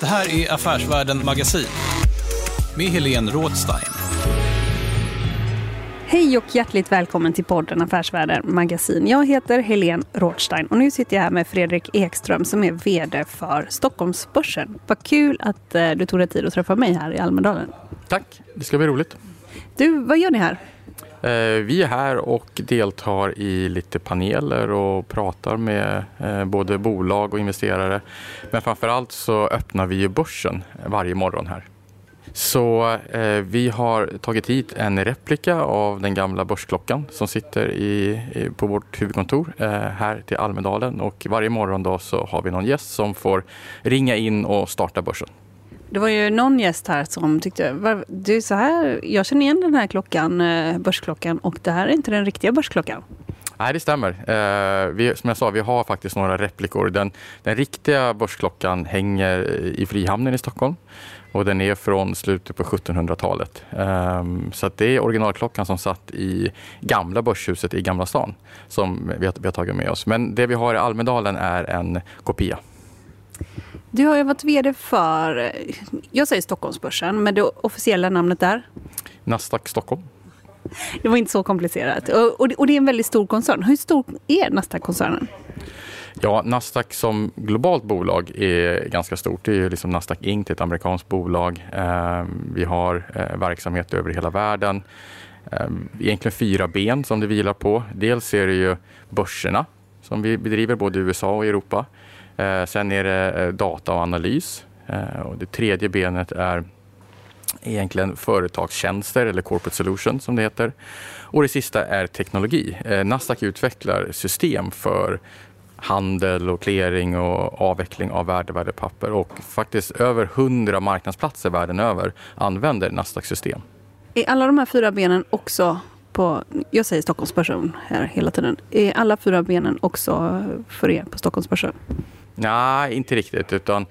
Det här är Affärsvärlden Magasin med Helene Rådstein. Hej och hjärtligt välkommen till podden Affärsvärlden Magasin. Jag heter Helene Rådstein och nu sitter jag här med Fredrik Ekström som är VD för Stockholmsbörsen. Vad kul att eh, du tog dig tid att träffa mig här i Almedalen. Tack, det ska bli roligt. Du, vad gör ni här? Eh, vi är här och deltar i lite paneler och pratar med eh, både bolag och investerare. Men framförallt så öppnar vi ju börsen varje morgon här. Så eh, vi har tagit hit en replika av den gamla börsklockan som sitter i, i, på vårt huvudkontor eh, här till Almedalen och varje morgon då så har vi någon gäst som får ringa in och starta börsen. Det var ju någon gäst här som tyckte, "Va, du är så här, jag känner igen den här klockan, eh, börsklockan och det här är inte den riktiga börsklockan. Nej, det stämmer. Eh, vi, som jag sa, vi har faktiskt några replikor. Den, den riktiga börsklockan hänger i Frihamnen i Stockholm och den är från slutet på 1700-talet. Eh, så att det är originalklockan som satt i gamla börshuset i Gamla stan som vi har, vi har tagit med oss. Men det vi har i Almedalen är en kopia. Du har ju varit VD för, jag säger Stockholmsbörsen, men det officiella namnet där? Nasdaq Stockholm. Det var inte så komplicerat. Och, det, är en väldigt stor koncern. Hur stor är Nasdaq-koncernen? Ja, Nasdaq som globalt bolag är ganska stort. Det är liksom Nasdaq Inc, det är ett amerikanskt bolag. Eh, vi har eh, verksamhet över hela världen. Eh, egentligen fyra ben som det vilar på. Dels är det ju börserna som vi bedriver både i USA och Europa. Eh, sen är det eh, data och analys. Eh, och det tredje benet är egentligen företagstjänster eller corporate solution som det heter. Och det sista är teknologi. Eh, Nasdaq utvecklar system för handel och clearing och avveckling av värdevärdepapper och faktiskt över 100 marknadsplatser världen över använder Nasdaqs system. Är alla de här fyra benen också på, jag säger Stockholmsbörsen här hela tiden, är alla fyra benen också för er på Stockholmsbörsen? Nej, inte riktigt utan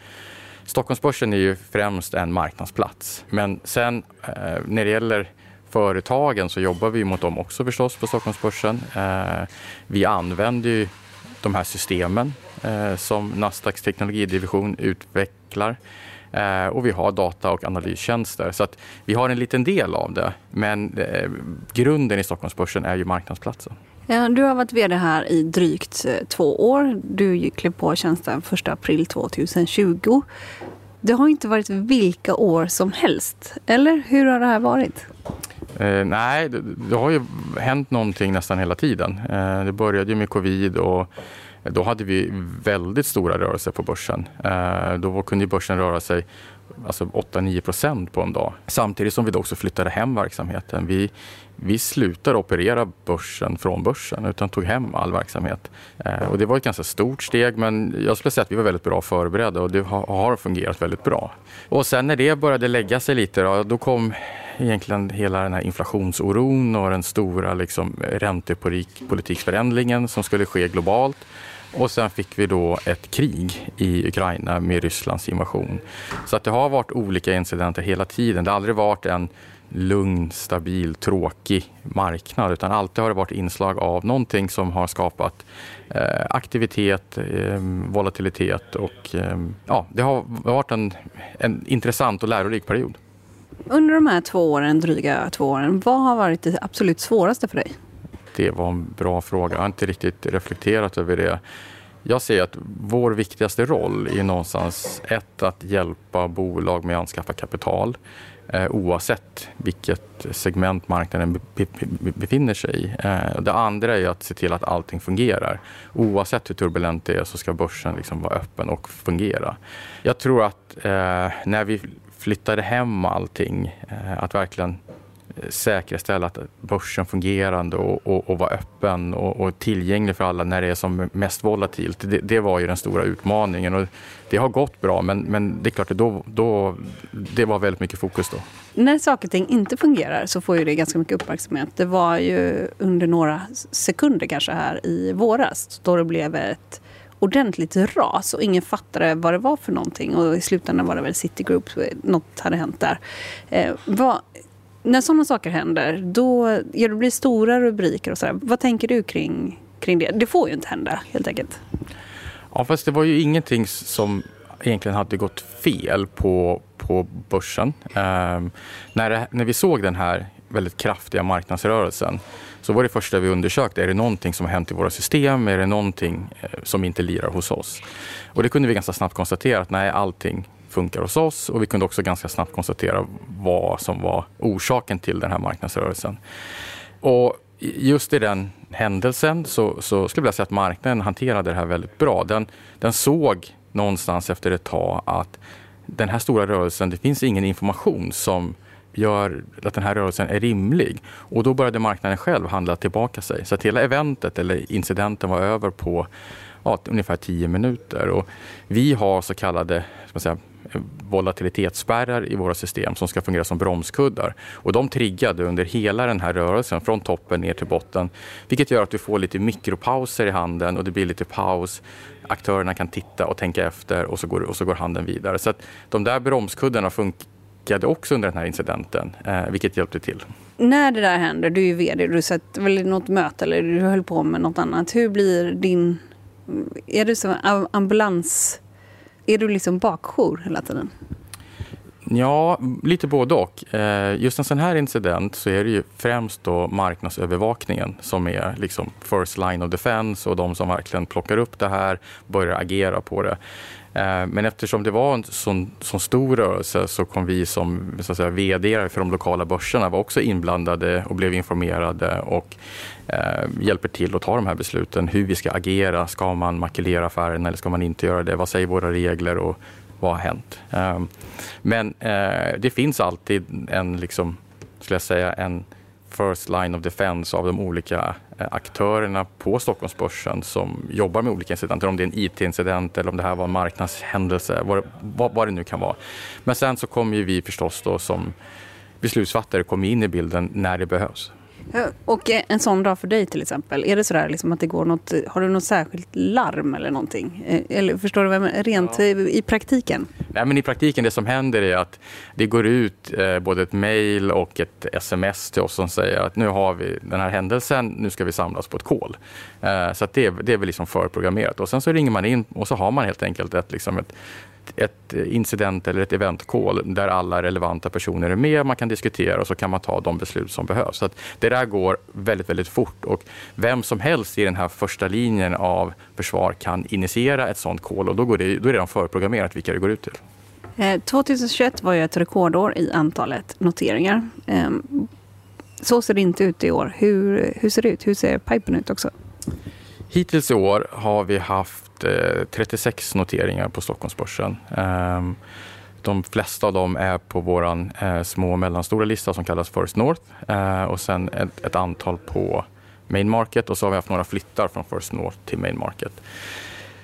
Stockholmsbörsen är ju främst en marknadsplats. Men sen eh, när det gäller företagen så jobbar vi mot dem också förstås på Stockholmsbörsen. Eh, vi använder ju de här systemen eh, som Nasdaqs teknologidivision utvecklar. Eh, och vi har data och analystjänster. Så att vi har en liten del av det. Men eh, grunden i Stockholmsbörsen är ju marknadsplatsen. Ja, du har varit VD här i drygt eh, två år. Du klev på tjänsten 1 april 2020. Det har inte varit vilka år som helst. Eller hur har det här varit? Eh, nej, det, det har ju hänt någonting nästan hela tiden. Eh, det började ju med covid och då hade vi väldigt stora rörelser på börsen. Eh, då kunde börsen röra sig alltså 8-9 procent på en dag. Samtidigt som vi då också flyttade hem verksamheten. Vi, vi slutade operera börsen från börsen utan tog hem all verksamhet. Eh, och det var ett ganska stort steg men jag skulle säga att vi var väldigt bra förberedda och det har, fungerat väldigt bra. Och sen när det började lägga sig lite då, då kom egentligen hela den här inflationsoron och den stora liksom, räntepolitikförändringen som skulle ske globalt. Och sen fick vi då ett krig i Ukraina med Rysslands invasion. Så att det har varit olika incidenter hela tiden. Det har aldrig varit en lugn, stabil, tråkig marknad utan alltid har det varit inslag av någonting som har skapat eh, aktivitet, eh, volatilitet och eh, ja, det har varit en, en intressant och lärorik period. Under de här två åren, dryga två åren, vad har varit det absolut svåraste för dig? Det var en bra fråga. Jag har inte riktigt reflekterat över det. Jag ser att vår viktigaste roll är någonstans ett att hjälpa bolag med att anskaffa kapital eh, oavsett vilket segment marknaden befinner sig i. Eh, det andra är att se till att allting fungerar. Oavsett hur turbulent det är så ska börsen liksom vara öppen och fungera. Jag tror att eh, när vi flyttade hem allting, att verkligen säkerställa att börsen fungerande och, och, och vara öppen och, och, tillgänglig för alla när det är som mest volatilt. Det, det, var ju den stora utmaningen och det har gått bra men, men det är klart att då, då, det var väldigt mycket fokus då. När saker och ting inte fungerar så får ju det ganska mycket uppmärksamhet. Det var ju under några sekunder kanske här i våras då det blev ett ordentligt ras och ingen fattade vad det var för någonting. Och i slutändan var det väl Citigroup, eh, något hade hänt där. Eh, vad, när sådana saker händer, då ja, det blir stora rubriker och sådär. Vad tänker du kring, kring det? Det får ju inte hända helt enkelt. Ja, fast det var ju ingenting som egentligen hade gått fel på, på börsen. Eh, när, det, när vi såg den här väldigt kraftiga marknadsrörelsen så var det första vi undersökte, är det någonting som har hänt i våra system? Är det någonting eh, som inte lirar hos oss? Och det kunde vi ganska snabbt konstatera att nej, allting funkar hos oss och vi kunde också ganska snabbt konstatera vad som var orsaken till den här marknadsrörelsen. Och just i den händelsen så, så skulle jag säga att marknaden hanterade det här väldigt bra. Den, den såg någonstans efter ett tag att den här stora rörelsen, det finns ingen information som gör att den här rörelsen är rimlig. Och då började marknaden själv handla tillbaka sig. Så att hela eventet eller incidenten var över på ja, ungefär 10 minuter. Och vi har så kallade ska säga, volatilitetsspärrar i våra system som ska fungera som bromskuddar. Och de triggade under hela den här rörelsen från toppen ner till botten. Vilket gör att du får lite mikropauser i handen och det blir lite paus. Aktörerna kan titta och tänka efter och så går, och så går handeln vidare. Så att de där bromskuddarna funkade också under den här incidenten, eh, vilket hjälpte till. När det där händer, du är ju vd, du satt väl i något möte eller du höll på med något annat. Hur blir din... Är du som ambulans är du liksom bakjour hela tiden? Ja, lite både och. Eh, just en sån här incident så är det ju främst då marknadsövervakningen som är liksom first line of defense och de som verkligen plockar upp det här, börjar agera på det. Eh, men eftersom det var en sån, sån stor rörelse så kom vi som så att säga, vd för de lokala börserna var också inblandade och blev informerade och eh, hjälper till att ta de här besluten. Hur vi ska agera. Ska man makulera affären eller ska man inte göra det? Vad säger våra regler och vad har hänt? Eh, men eh, det finns alltid en, liksom, skulle jag säga, en first line of defense av de olika aktörerna på Stockholmsbörsen som jobbar med olika incidenter. Om det är en IT-incident eller om det här var en marknadshändelse, vad, vad, vad det nu kan vara. Men sen så kommer ju vi förstås då som beslutsfattare komma in i bilden när det behövs. Och en sån dag för dig till exempel, är det sådär liksom att det går något, har du något särskilt larm eller någonting? Eh, eller förstår du vad jag menar? Rent ja. i praktiken? Nej, men i praktiken det som händer är att det går ut eh, både ett mejl och ett sms till oss som säger att nu har vi den här händelsen, nu ska vi samlas på ett call. Eh, så det, det är väl liksom förprogrammerat och sen så ringer man in och så har man helt enkelt ett, liksom ett ett incident eller ett event-call där alla relevanta personer är med. Man kan diskutera och så kan man ta de beslut som behövs. Så det där går väldigt, väldigt fort och vem som helst i den här första linjen av försvar kan initiera ett sånt call och då, går det, då är det redan förprogrammerat vilka det går ut till. Eh, 2021 var ju ett rekordår i antalet noteringar. Ehm, så ser det inte ut i år. Hur, hur ser det ut? Hur ser pipen ut också? Hittills i år har vi haft eh, 36 noteringar på Stockholmsbörsen. Ehm, de flesta av dem är på vår eh, små och mellanstora lista som kallas First North eh, och sen ett, ett, antal på Main Market och så har vi haft några flyttar från First North till Main Market.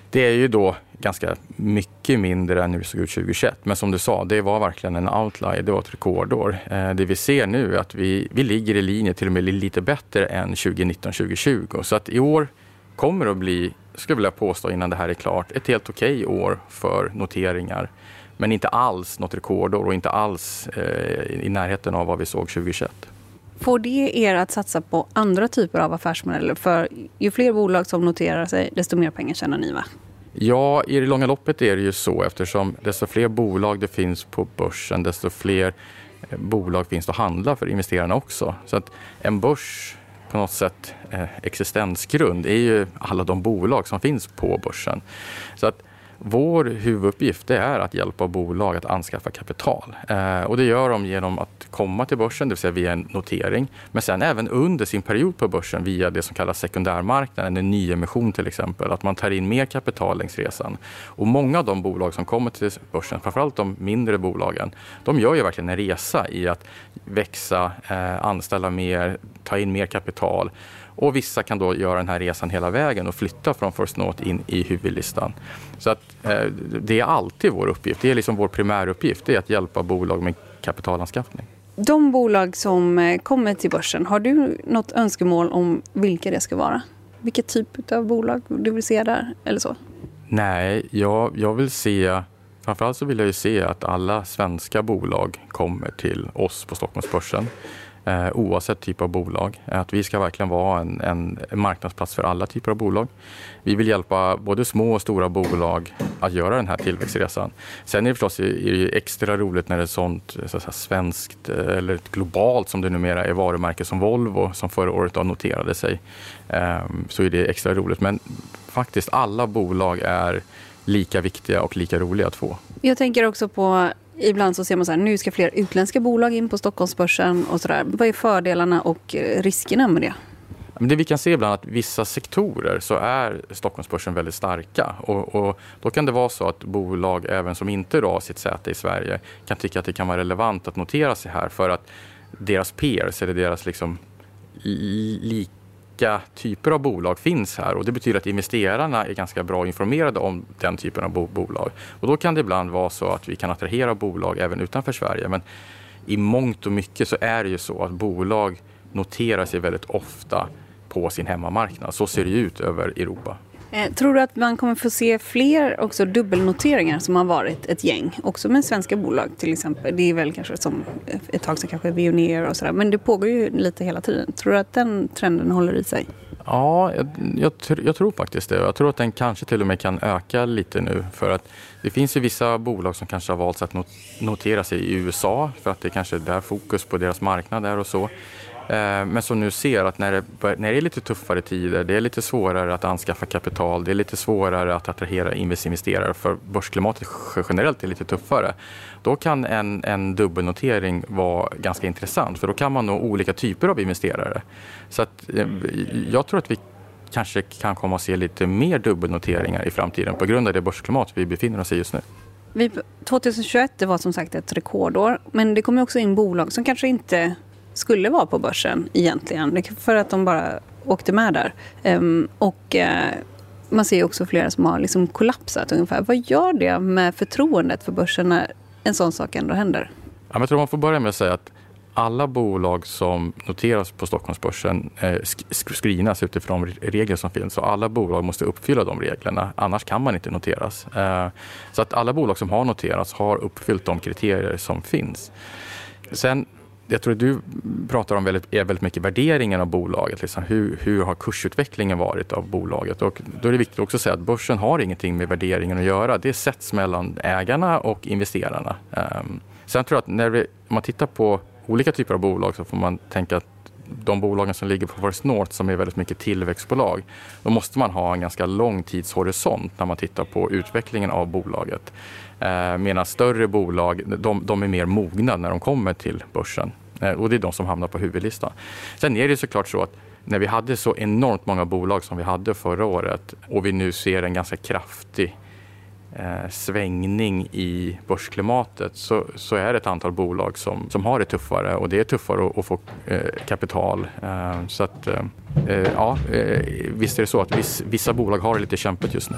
Det är ju då ganska mycket mindre än hur det såg ut 2021. Men som du sa, det var verkligen en outlier. Det var ett rekordår. Eh, det vi ser nu är att vi, vi ligger i linje till och med lite bättre än 2019-2020. Så att i år kommer att bli, skulle jag vilja påstå innan det här är klart, ett helt okej okay år för noteringar. Men inte alls något rekordår och inte alls eh, i närheten av vad vi såg 2021. Får det er att satsa på andra typer av affärsmodeller? För ju fler bolag som noterar sig, desto mer pengar tjänar ni va? Ja, i det långa loppet är det ju så eftersom desto fler bolag det finns på börsen, desto fler eh, bolag finns att handla för investerarna också. Så att en börs på något sätt eh, existensgrund är ju alla de bolag som finns på börsen. Så att vår huvuduppgift är att hjälpa bolag att anskaffa kapital. Eh, och det gör de genom att komma till börsen, det vill säga via en notering. Men sen även under sin period på börsen via det som kallas sekundärmarknaden, en nyemission till exempel. Att man tar in mer kapital längs resan. Och många av de bolag som kommer till börsen, framförallt de mindre bolagen, de gör ju verkligen en resa i att växa, eh, anställa mer, ta in mer kapital. Och vissa kan då göra den här resan hela vägen och flytta från First North in i huvudlistan. Så att, eh, det är alltid vår uppgift. Det är liksom vår primäruppgift. Det är att hjälpa bolag med kapitalanskaffning. De bolag som eh, kommer till börsen, har du något önskemål om vilka det ska vara? Vilket typ av bolag du vill se där eller så? Nej, jag, jag vill se Framförallt så vill jag ju se att alla svenska bolag kommer till oss på Stockholmsbörsen eh, oavsett typ av bolag. Eh, att vi ska verkligen vara en, en, marknadsplats för alla typer av bolag. Vi vill hjälpa både små och stora bolag att göra den här tillväxtresan. Sen är det förstås är det extra roligt när det är sånt eh, så säga, svenskt eh, eller globalt som det numera är varumärke som Volvo som förra året noterade sig. Eh, så är det extra roligt. Men faktiskt alla bolag är lika viktiga och lika roliga att få. Jag tänker också på Ibland så ser man så här, nu ska fler utländska bolag in på Stockholmsbörsen och sådär. Vad är fördelarna och eh, riskerna med det? det vi kan se ibland att vissa sektorer så är Stockholmsbörsen väldigt starka och, och, då kan det vara så att bolag även som inte har sitt säte i Sverige kan tycka att det kan vara relevant att notera sig här för att deras peers eller deras liksom lika olika typer av bolag finns här och det betyder att investerarna är ganska bra informerade om den typen av bo bolag. Och då kan det ibland vara så att vi kan attrahera bolag även utanför Sverige. Men i mångt och mycket så är det ju så att bolag noterar sig väldigt ofta på sin hemmamarknad. Så ser det ut över Europa. Eh, tror du att man kommer få se fler också dubbelnoteringar som har varit ett gäng? Också med svenska bolag till exempel. Det är väl kanske som ett tag sedan kanske Veoneer och sådär. Men det pågår ju lite hela tiden. Tror du att den trenden håller i sig? Ja, jag, jag, jag, tror faktiskt det. Jag tror att den kanske till och med kan öka lite nu. För att det finns ju vissa bolag som kanske har valt att notera sig i USA för att det kanske är där fokus på deras marknad är och så. Eh, men som nu ser att när det, när det är lite tuffare tider, det är lite svårare att anskaffa kapital, det är lite svårare att attrahera investerare för börsklimatet generellt är lite tuffare. Då kan en, en dubbelnotering vara ganska intressant för då kan man nå olika typer av investerare. Så att, eh, jag tror att vi kanske kan komma att se lite mer dubbelnoteringar i framtiden på grund av det börsklimat vi befinner oss i just nu. 2021 det var som sagt ett rekordår men det kom också in bolag som kanske inte skulle vara på börsen egentligen. För att de bara åkte med där. Ehm, och eh, man ser också flera som har liksom kollapsat ungefär. Vad gör det med förtroendet för börsen när en sån sak ändå händer? Jag tror man får börja med att säga att alla bolag som noteras på Stockholmsbörsen eh, screenas utifrån de regler som finns. Och alla bolag måste uppfylla de reglerna, annars kan man inte noteras. Eh, så att alla bolag som har noterats har uppfyllt de kriterier som finns. Sen jag tror att du pratar om väldigt, väldigt mycket värderingen av bolaget. Liksom. Hur, hur har kursutvecklingen varit av bolaget? Och då är det viktigt också att säga att börsen har ingenting med värderingen att göra. Det sätts mellan ägarna och investerarna. Um, sen tror jag att när vi, om man tittar på olika typer av bolag så får man tänka att de bolagen som ligger på First North som är väldigt mycket tillväxtbolag, då måste man ha en ganska lång tidshorisont när man tittar på utvecklingen av bolaget. Eh, medan större bolag, de, de, är mer mogna när de kommer till börsen. Eh, och det är de som hamnar på huvudlistan. Sen är det såklart så att när vi hade så enormt många bolag som vi hade förra året och vi nu ser en ganska kraftig eh, svängning i börsklimatet så, så är det ett antal bolag som, som har det tuffare och det är tuffare att, att få eh, kapital. Eh, så att, eh, eh ja, eh, visst är det så att viss, vissa bolag har det lite kämpigt just nu.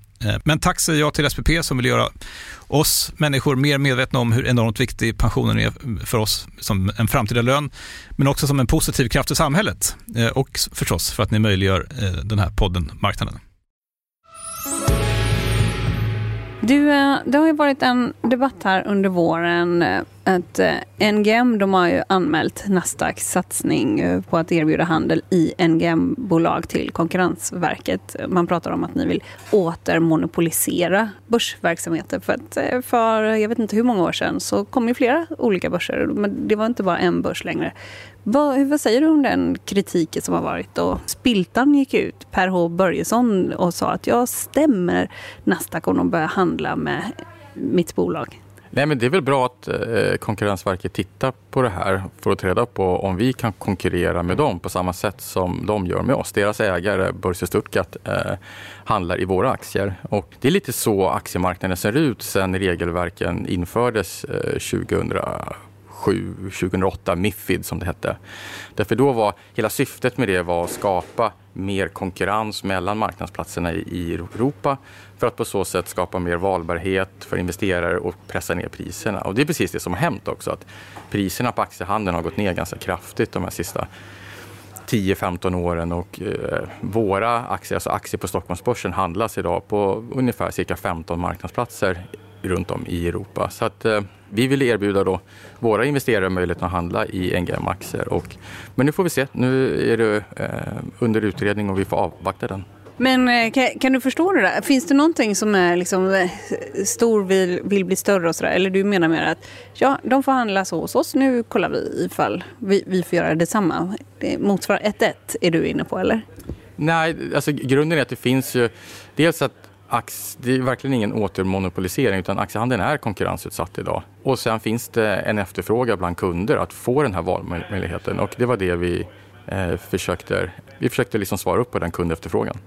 Eh, men tack säger jag till SPP som vill göra oss människor mer medvetna om hur enormt viktig pensionen är för oss som en framtida lön, men också som en positiv kraft i samhället eh, och förstås för att ni möjliggör eh, den här podden Marknaden. Du, det har ju varit en debatt här under våren att eh, NGM de har ju anmält Nasdaqs satsning eh, på att erbjuda handel i NGM-bolag till Konkurrensverket. Man pratar om att ni vill återmonopolisera börsverksamheter. För, att eh, för jag vet inte hur många år sedan så kom ju flera olika börser. Men det var inte bara en börs längre. Vad, vad, säger du om den kritiken som har varit? Och Spiltan gick ut, Per H Börjesson, och sa att jag stämmer Nasdaq om de börjar handla med mitt bolag. Nej, men det är väl bra att eh, Konkurrensverket tittar på det här för att ta reda på om vi kan konkurrera med dem på samma sätt som de gör med oss. Deras ägare, Börse Stuttgart, eh, handlar i våra aktier. Och det är lite så aktiemarknaden ser ut sen regelverken infördes eh, 2000 2007-2008, Mifid som det hette. Därför då var hela syftet med det var att skapa mer konkurrens mellan marknadsplatserna i Europa för att på så sätt skapa mer valbarhet för investerare och pressa ner priserna. Och det är precis det som har hänt också, att priserna på aktiehandeln har gått ner ganska kraftigt de här sista 10-15 åren och eh, våra aktier, alltså aktier på Stockholmsbörsen handlas idag på ungefär cirka 15 marknadsplatser runt om i Europa. Så att eh, vi vill erbjuda då våra investerare möjligheten att handla i NGM-aktier. Och, men nu får vi se. Nu är det eh, under utredning och vi får avvakta den. Men eh, kan, kan, du förstå det där? Finns det någonting som är liksom, eh, stor vill, vill bli större och sådär? Eller du menar mer att ja, de får handla så hos oss. Nu kollar vi ifall vi, vi får göra detsamma. Det motsvarar 1-1 är du inne på eller? Nej, alltså grunden är att det finns ju dels att det är verkligen ingen återmonopolisering utan aktiehandeln är konkurrensutsatt idag. Och sen finns det en efterfrågan bland kunder att få den här valmöjligheten och det var det vi eh, försökte, vi försökte liksom svara upp på den kundefterfrågan.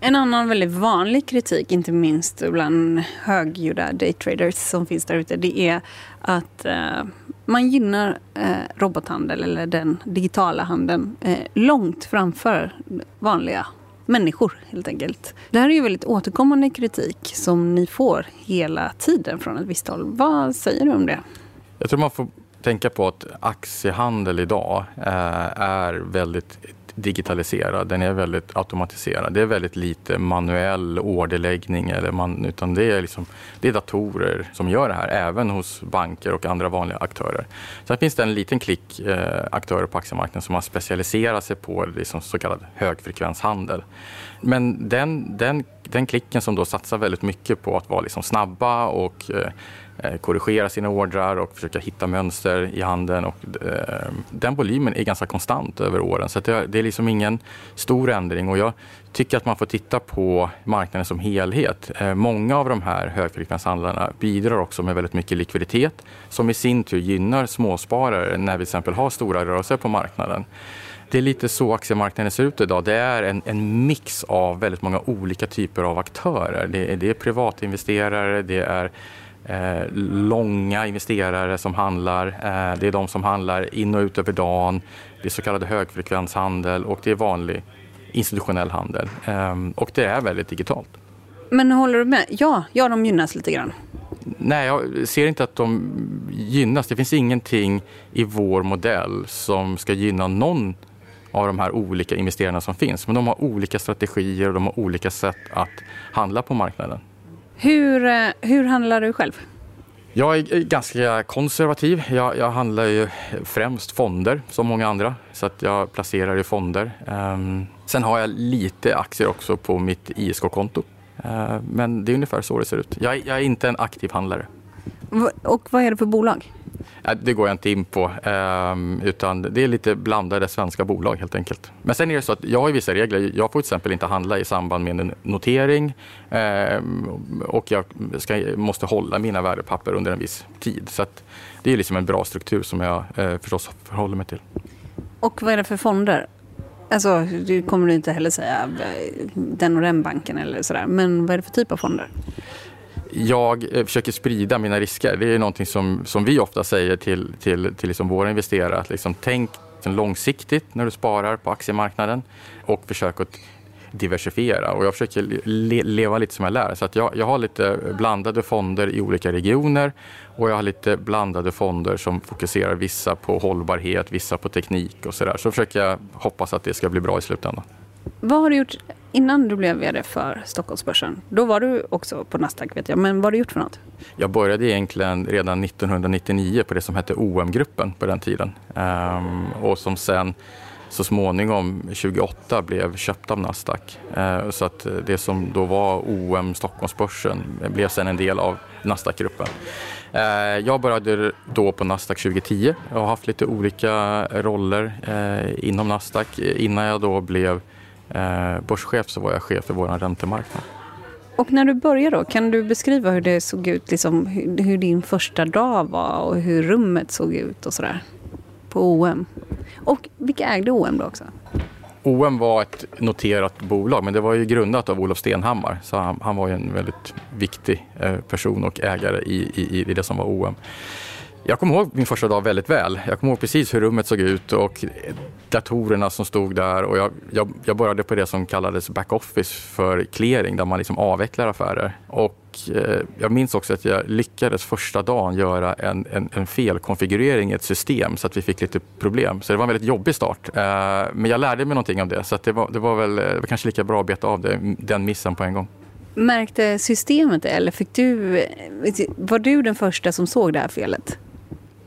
En annan väldigt vanlig kritik, inte minst bland högljudda daytraders som finns där ute, det är att eh, man gynnar eh, robothandel eller den digitala handeln eh, långt framför vanliga människor helt enkelt. Det här är ju väldigt återkommande kritik som ni får hela tiden från ett visst håll. Vad säger du om det? Jag tror man får tänka på att aktiehandel idag eh, är väldigt digitaliserad, den är väldigt automatiserad. Det är väldigt lite manuell orderläggning, eller man, utan det är, liksom, det är datorer som gör det här, även hos banker och andra vanliga aktörer. Sen finns det en liten klick eh, aktörer på aktiemarknaden som har specialiserat sig på liksom så kallad högfrekvenshandel. Men den, den, den klicken som då satsar väldigt mycket på att vara liksom snabba och eh, Eh, korrigera sina ordrar och försöka hitta mönster i handeln. Och, eh, den volymen är ganska konstant över åren så det, det, är liksom ingen stor ändring och jag tycker att man får titta på marknaden som helhet. Eh, många av de här högfrekvenshandlarna bidrar också med väldigt mycket likviditet som i sin tur gynnar småsparare när vi till exempel har stora rörelser på marknaden. Det är lite så aktiemarknaden ser ut idag. Det är en, en mix av väldigt många olika typer av aktörer. Det, det är privatinvesterare, det är eh, långa investerare som handlar. Eh, det är de som handlar in och ut över dagen. Det är så kallad högfrekvenshandel och det är vanlig institutionell handel. Eh, och det är väldigt digitalt. Men håller du med? Ja, ja de gynnas lite grann. Nej, jag ser inte att de gynnas. Det finns ingenting i vår modell som ska gynna någon av de här olika investerarna som finns. Men de har olika strategier och de har olika sätt att handla på marknaden. Hur, eh, hur handlar du själv? Jag är ganska konservativ. Jag, jag, handlar ju främst fonder som många andra. Så att jag placerar i fonder. Um, sen har jag lite aktier också på mitt ISK-konto. Uh, men det är ungefär så det ser ut. Jag, jag är inte en aktiv handlare. Och vad är det för bolag? Det går jag inte in på, ehm, utan det är lite blandade svenska bolag helt enkelt. Men sen är det så att jag har vissa regler. Jag får till exempel inte handla i samband med en notering ehm, och jag ska, måste hålla mina värdepapper under en viss tid. Så det är liksom en bra struktur som jag eh, förstås förhåller mig till. Och vad är det för fonder? Alltså, det kommer du inte heller säga eh, den och den banken eller sådär. Men vad är det för typ av fonder? Jag eh, försöker sprida mina risker. Det är någonting som, som vi ofta säger till, till, till liksom våra investerare. Att liksom tänk liksom långsiktigt när du sparar på aktiemarknaden och försök att diversifiera. Och jag försöker le leva lite som jag lär. Så att jag, jag har lite blandade fonder i olika regioner och jag har lite blandade fonder som fokuserar vissa på hållbarhet, vissa på teknik och sådär. Så försöker jag hoppas att det ska bli bra i slutändan. Vad har du gjort innan du blev vd för Stockholmsbörsen? Då var du också på Nasdaq vet jag, men vad har du gjort för något? Jag började egentligen redan 1999 på det som hette OM-gruppen på den tiden. Ehm, och som sen så småningom 28 blev köpt av Nasdaq. Ehm, så att det som då var OM Stockholmsbörsen blev sen en del av Nasdaq-gruppen. Ehm, jag började då på Nasdaq 2010 och har haft lite olika roller eh, inom Nasdaq innan jag då blev eh, börschef så var jag chef för vår räntemarknad. Och när du började då, kan du beskriva hur det såg ut, liksom, hur, hur din första dag var och hur rummet såg ut och sådär på OM? Och vilka ägde OM då också? OM var ett noterat bolag, men det var ju grundat av Olof Stenhammar. Så han, han var en väldigt viktig eh, person och ägare i, i, i det som var OM. Jag kommer ihåg min första dag väldigt väl. Jag kommer ihåg precis hur rummet såg ut och datorerna som stod där. Och jag, jag, jag började på det som kallades backoffice för clearing, där man liksom avvecklar affärer. Och eh, jag minns också att jag lyckades första dagen göra en, en, en felkonfigurering i ett system så att vi fick lite problem. Så det var en väldigt jobbig start. Eh, men jag lärde mig någonting av det, så det, var, det var väl eh, det var kanske lika bra att beta av det, den missen på en gång. Märkte systemet det eller fick du, var du den första som såg det här felet?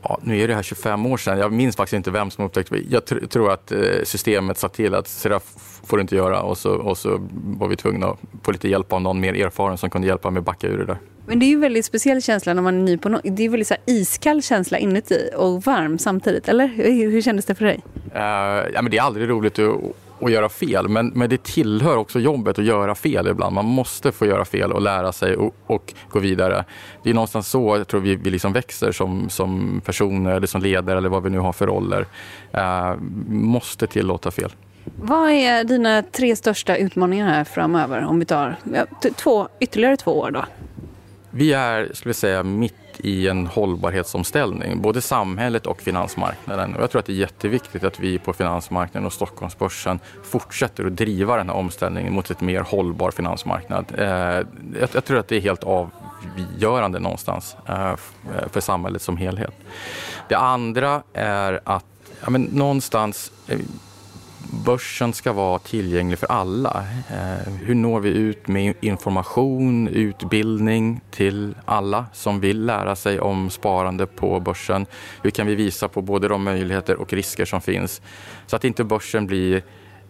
Ja, nu är det här 25 år sedan, jag minns faktiskt inte vem som upptäckte det. Jag tr tror att eh, systemet sa till att så där får du inte göra och så, och så var vi tvungna att få lite hjälp av någon mer erfaren som kunde hjälpa mig att backa ur det där. Men det är ju en väldigt speciell känsla när man är ny på något. Det är väldigt så iskall känsla inuti och varm samtidigt, eller? Hur, hur kändes det för dig? Uh, ja, men det är aldrig roligt att att göra fel. Men, men det tillhör också jobbet att göra fel ibland. Man måste få göra fel och lära sig och, och gå vidare. Det är någonstans så jag tror vi, vi liksom växer som, som personer eller som ledare eller vad vi nu har för roller. Uh, måste tillåta fel. Vad är dina tre största utmaningar här framöver? Om vi tar ja, två, ytterligare två år då? Vi är, skulle jag säga, mitt i en hållbarhetsomställning, både samhället och finansmarknaden. Och jag tror att det är jätteviktigt att vi på finansmarknaden och Stockholmsbörsen fortsätter att driva den här omställningen mot ett mer hållbar finansmarknad. Eh, jag tror att det är helt avgörande någonstans eh, för samhället som helhet. Det andra är att ja, men någonstans eh, börsen ska vara tillgänglig för alla. Eh, hur når vi ut med information, utbildning till alla som vill lära sig om sparande på börsen? Hur kan vi visa på både de möjligheter och risker som finns så att inte börsen blir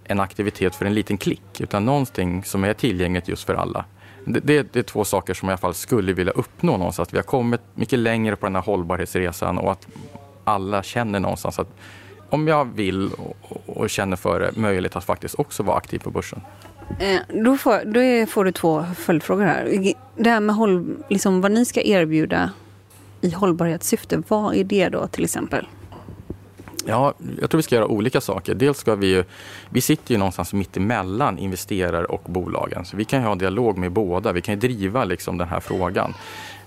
en aktivitet för en liten klick utan någonting som är tillgängligt just för alla. Det, det, det, är två saker som jag i alla fall skulle vilja uppnå någonstans. Att vi har kommit mycket längre på den här hållbarhetsresan och att alla känner någonstans att om jag vill och, och känner för det, möjlighet att faktiskt också vara aktiv på börsen. Eh, då, får, då får du två följdfrågor här. Det här med håll, liksom vad ni ska erbjuda i hållbarhetssyfte, vad är det då till exempel? Ja, jag tror vi ska göra olika saker. Dels ska vi ju, vi sitter ju någonstans mitt emellan investerare och bolagen. Så vi kan ju ha dialog med båda. Vi kan driva liksom den här frågan.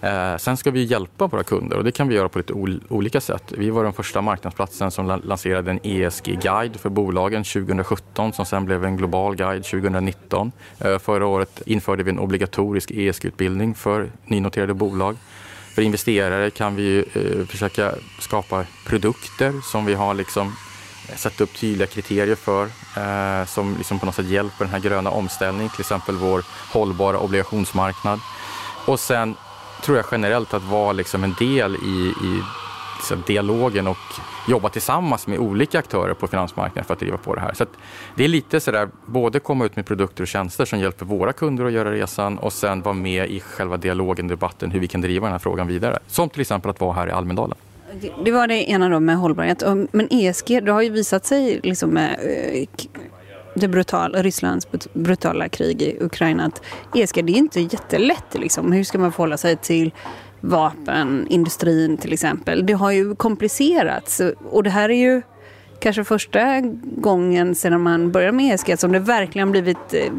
Eh, sen ska vi hjälpa våra kunder och det kan vi göra på lite ol olika sätt. Vi var den första marknadsplatsen som lanserade en ESG-guide för bolagen 2017 som sen blev en global guide 2019. Eh, förra året införde vi en obligatorisk ESG-utbildning för nynoterade bolag. För investerare kan vi eh, försöka skapa produkter som vi har liksom satt upp tydliga kriterier för eh, som liksom på något sätt hjälper den här gröna omställningen, till exempel vår hållbara obligationsmarknad. Och sen tror jag generellt att vara liksom en del i, i liksom dialogen och jobba tillsammans med olika aktörer på finansmarknaden för att driva på det här. Så det är lite sådär, både komma ut med produkter och tjänster som hjälper våra kunder att göra resan och sen vara med i själva dialogen, debatten, hur vi kan driva den här frågan vidare. Som till exempel att vara här i Almedalen. Det var det ena då med hållbarhet. Men ESG, det har ju visat sig liksom eh, med det brutala, Rysslands brutala krig i Ukraina att ESG det är inte jättelätt. Liksom. Hur ska man förhålla sig till vapenindustrin till exempel? Det har ju komplicerats och det här är ju kanske första gången sedan man började med ESG som det verkligen blivit eh,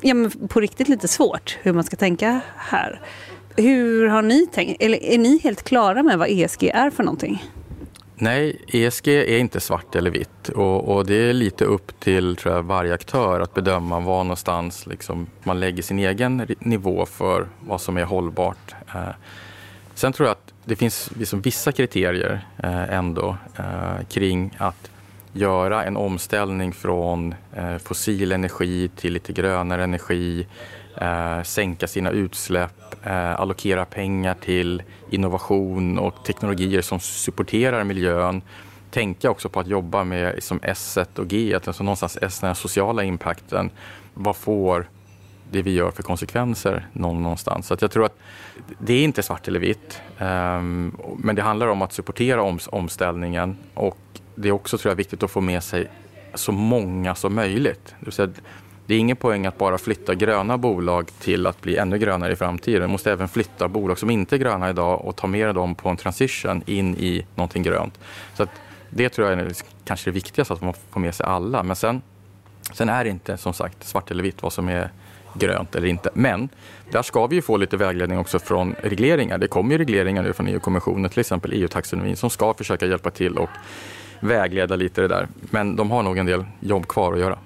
ja, på riktigt lite svårt hur man ska tänka här. Hur har ni tänkt? Eller är ni helt klara med vad ESG är för någonting? Nej, ESG är inte svart eller vitt och, och, det är lite upp till tror jag, varje aktör att bedöma var någonstans liksom, man lägger sin egen nivå för vad som är hållbart. Eh, sen tror jag att det finns liksom vissa kriterier eh, ändå eh, kring att göra en omställning från eh, fossil energi till lite grönare energi, eh, sänka sina utsläpp, eh, allokera pengar till innovation och teknologier som supporterar miljön. Tänka också på att jobba med som S och G, alltså någonstans S, den sociala impacten. Vad får det vi gör för konsekvenser någonstans. Så att jag tror att det är inte svart eller vitt. Ehm, men det handlar om att supportera omställningen och det är också tror jag, viktigt att få med sig så många som möjligt. Det, det är ingen poäng att bara flytta gröna bolag till att bli ännu grönare i framtiden. Man måste även flytta bolag som inte är gröna idag och ta med dem på en transition in i någonting grönt. Så att det tror jag är kanske det viktigaste, att man får med sig alla. Men sen, sen är det inte som sagt svart eller vitt vad som är grönt eller inte. Men där ska vi ju få lite vägledning också från regleringar. Det kommer ju regleringar nu från EU-kommissionen, till exempel EU-taxonomin, som ska försöka hjälpa till och vägleda lite det där. Men de har nog en del jobb kvar att göra.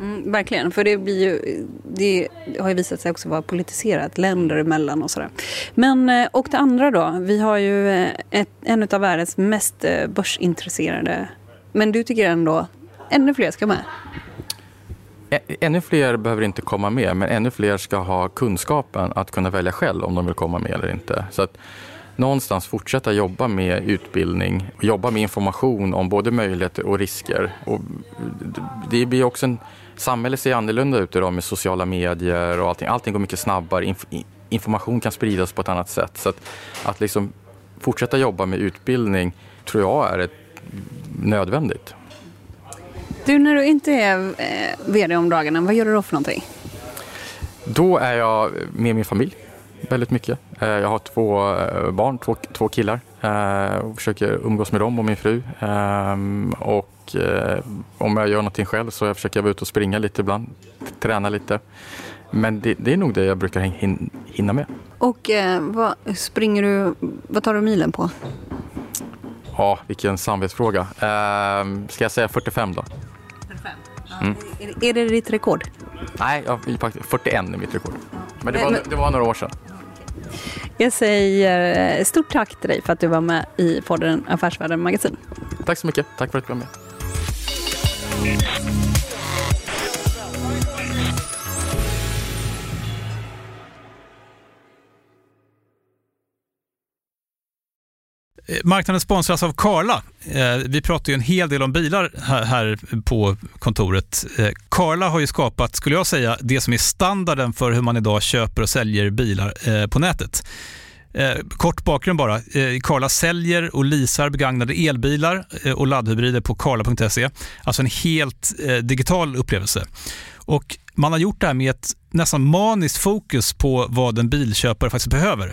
Mm, verkligen, för det, blir ju, det har ju visat sig också vara politiserat länder emellan och sådär. Men, eh, och det andra då, vi har ju eh, ett, en av världens mest eh, börsintresserade, men du tycker ändå ännu fler ska med? Ännu fler behöver inte komma med, men ännu fler ska ha kunskapen att kunna välja själv om de vill komma med eller inte. Så att någonstans fortsätta jobba med utbildning, jobba med information om både möjligheter och risker. Och det blir också en, samhället ser annorlunda ut idag med sociala medier och allting. Allting går mycket snabbare, Inf information kan spridas på ett annat sätt. Så att, att liksom fortsätta jobba med utbildning tror jag är ett, nödvändigt. Du, när du inte är eh, VD om dagarna, vad gör du då för någonting? Då är jag med min familj väldigt mycket. Eh, jag har två eh, barn, två, två killar och försöker umgås med dem och min fru. Ehm, och om jag gör någonting själv så jag försöker jag vara ute och springa lite ibland, träna lite. Men det, det är nog det jag brukar hinna med. Och eh, vad springer du, vad tar du milen på? Ja, vilken samvetsfråga. Eh, ska jag säga 45 då? 45? Mm. Är, är det ditt rekord? Nej, jag, 41 är mitt rekord. Men det var, det var några år sedan. Jag säger eh, stort tack till dig för att du var med i podden Affärsvärlden Magasin. Tack så mycket. Tack för att du var med. Eh, marknaden sponsras av Karla. Eh, vi pratar ju en hel del om bilar här på kontoret. Eh, Karla har ju skapat, skulle jag säga, det som är standarden för hur man idag köper och säljer bilar på nätet. Eh, kort bakgrund bara. Eh, karla säljer och leasar begagnade elbilar eh, och laddhybrider på karla.se. Alltså en helt digital upplevelse. Och man har gjort det här med ett nästan maniskt fokus på vad en bilköpare faktiskt behöver.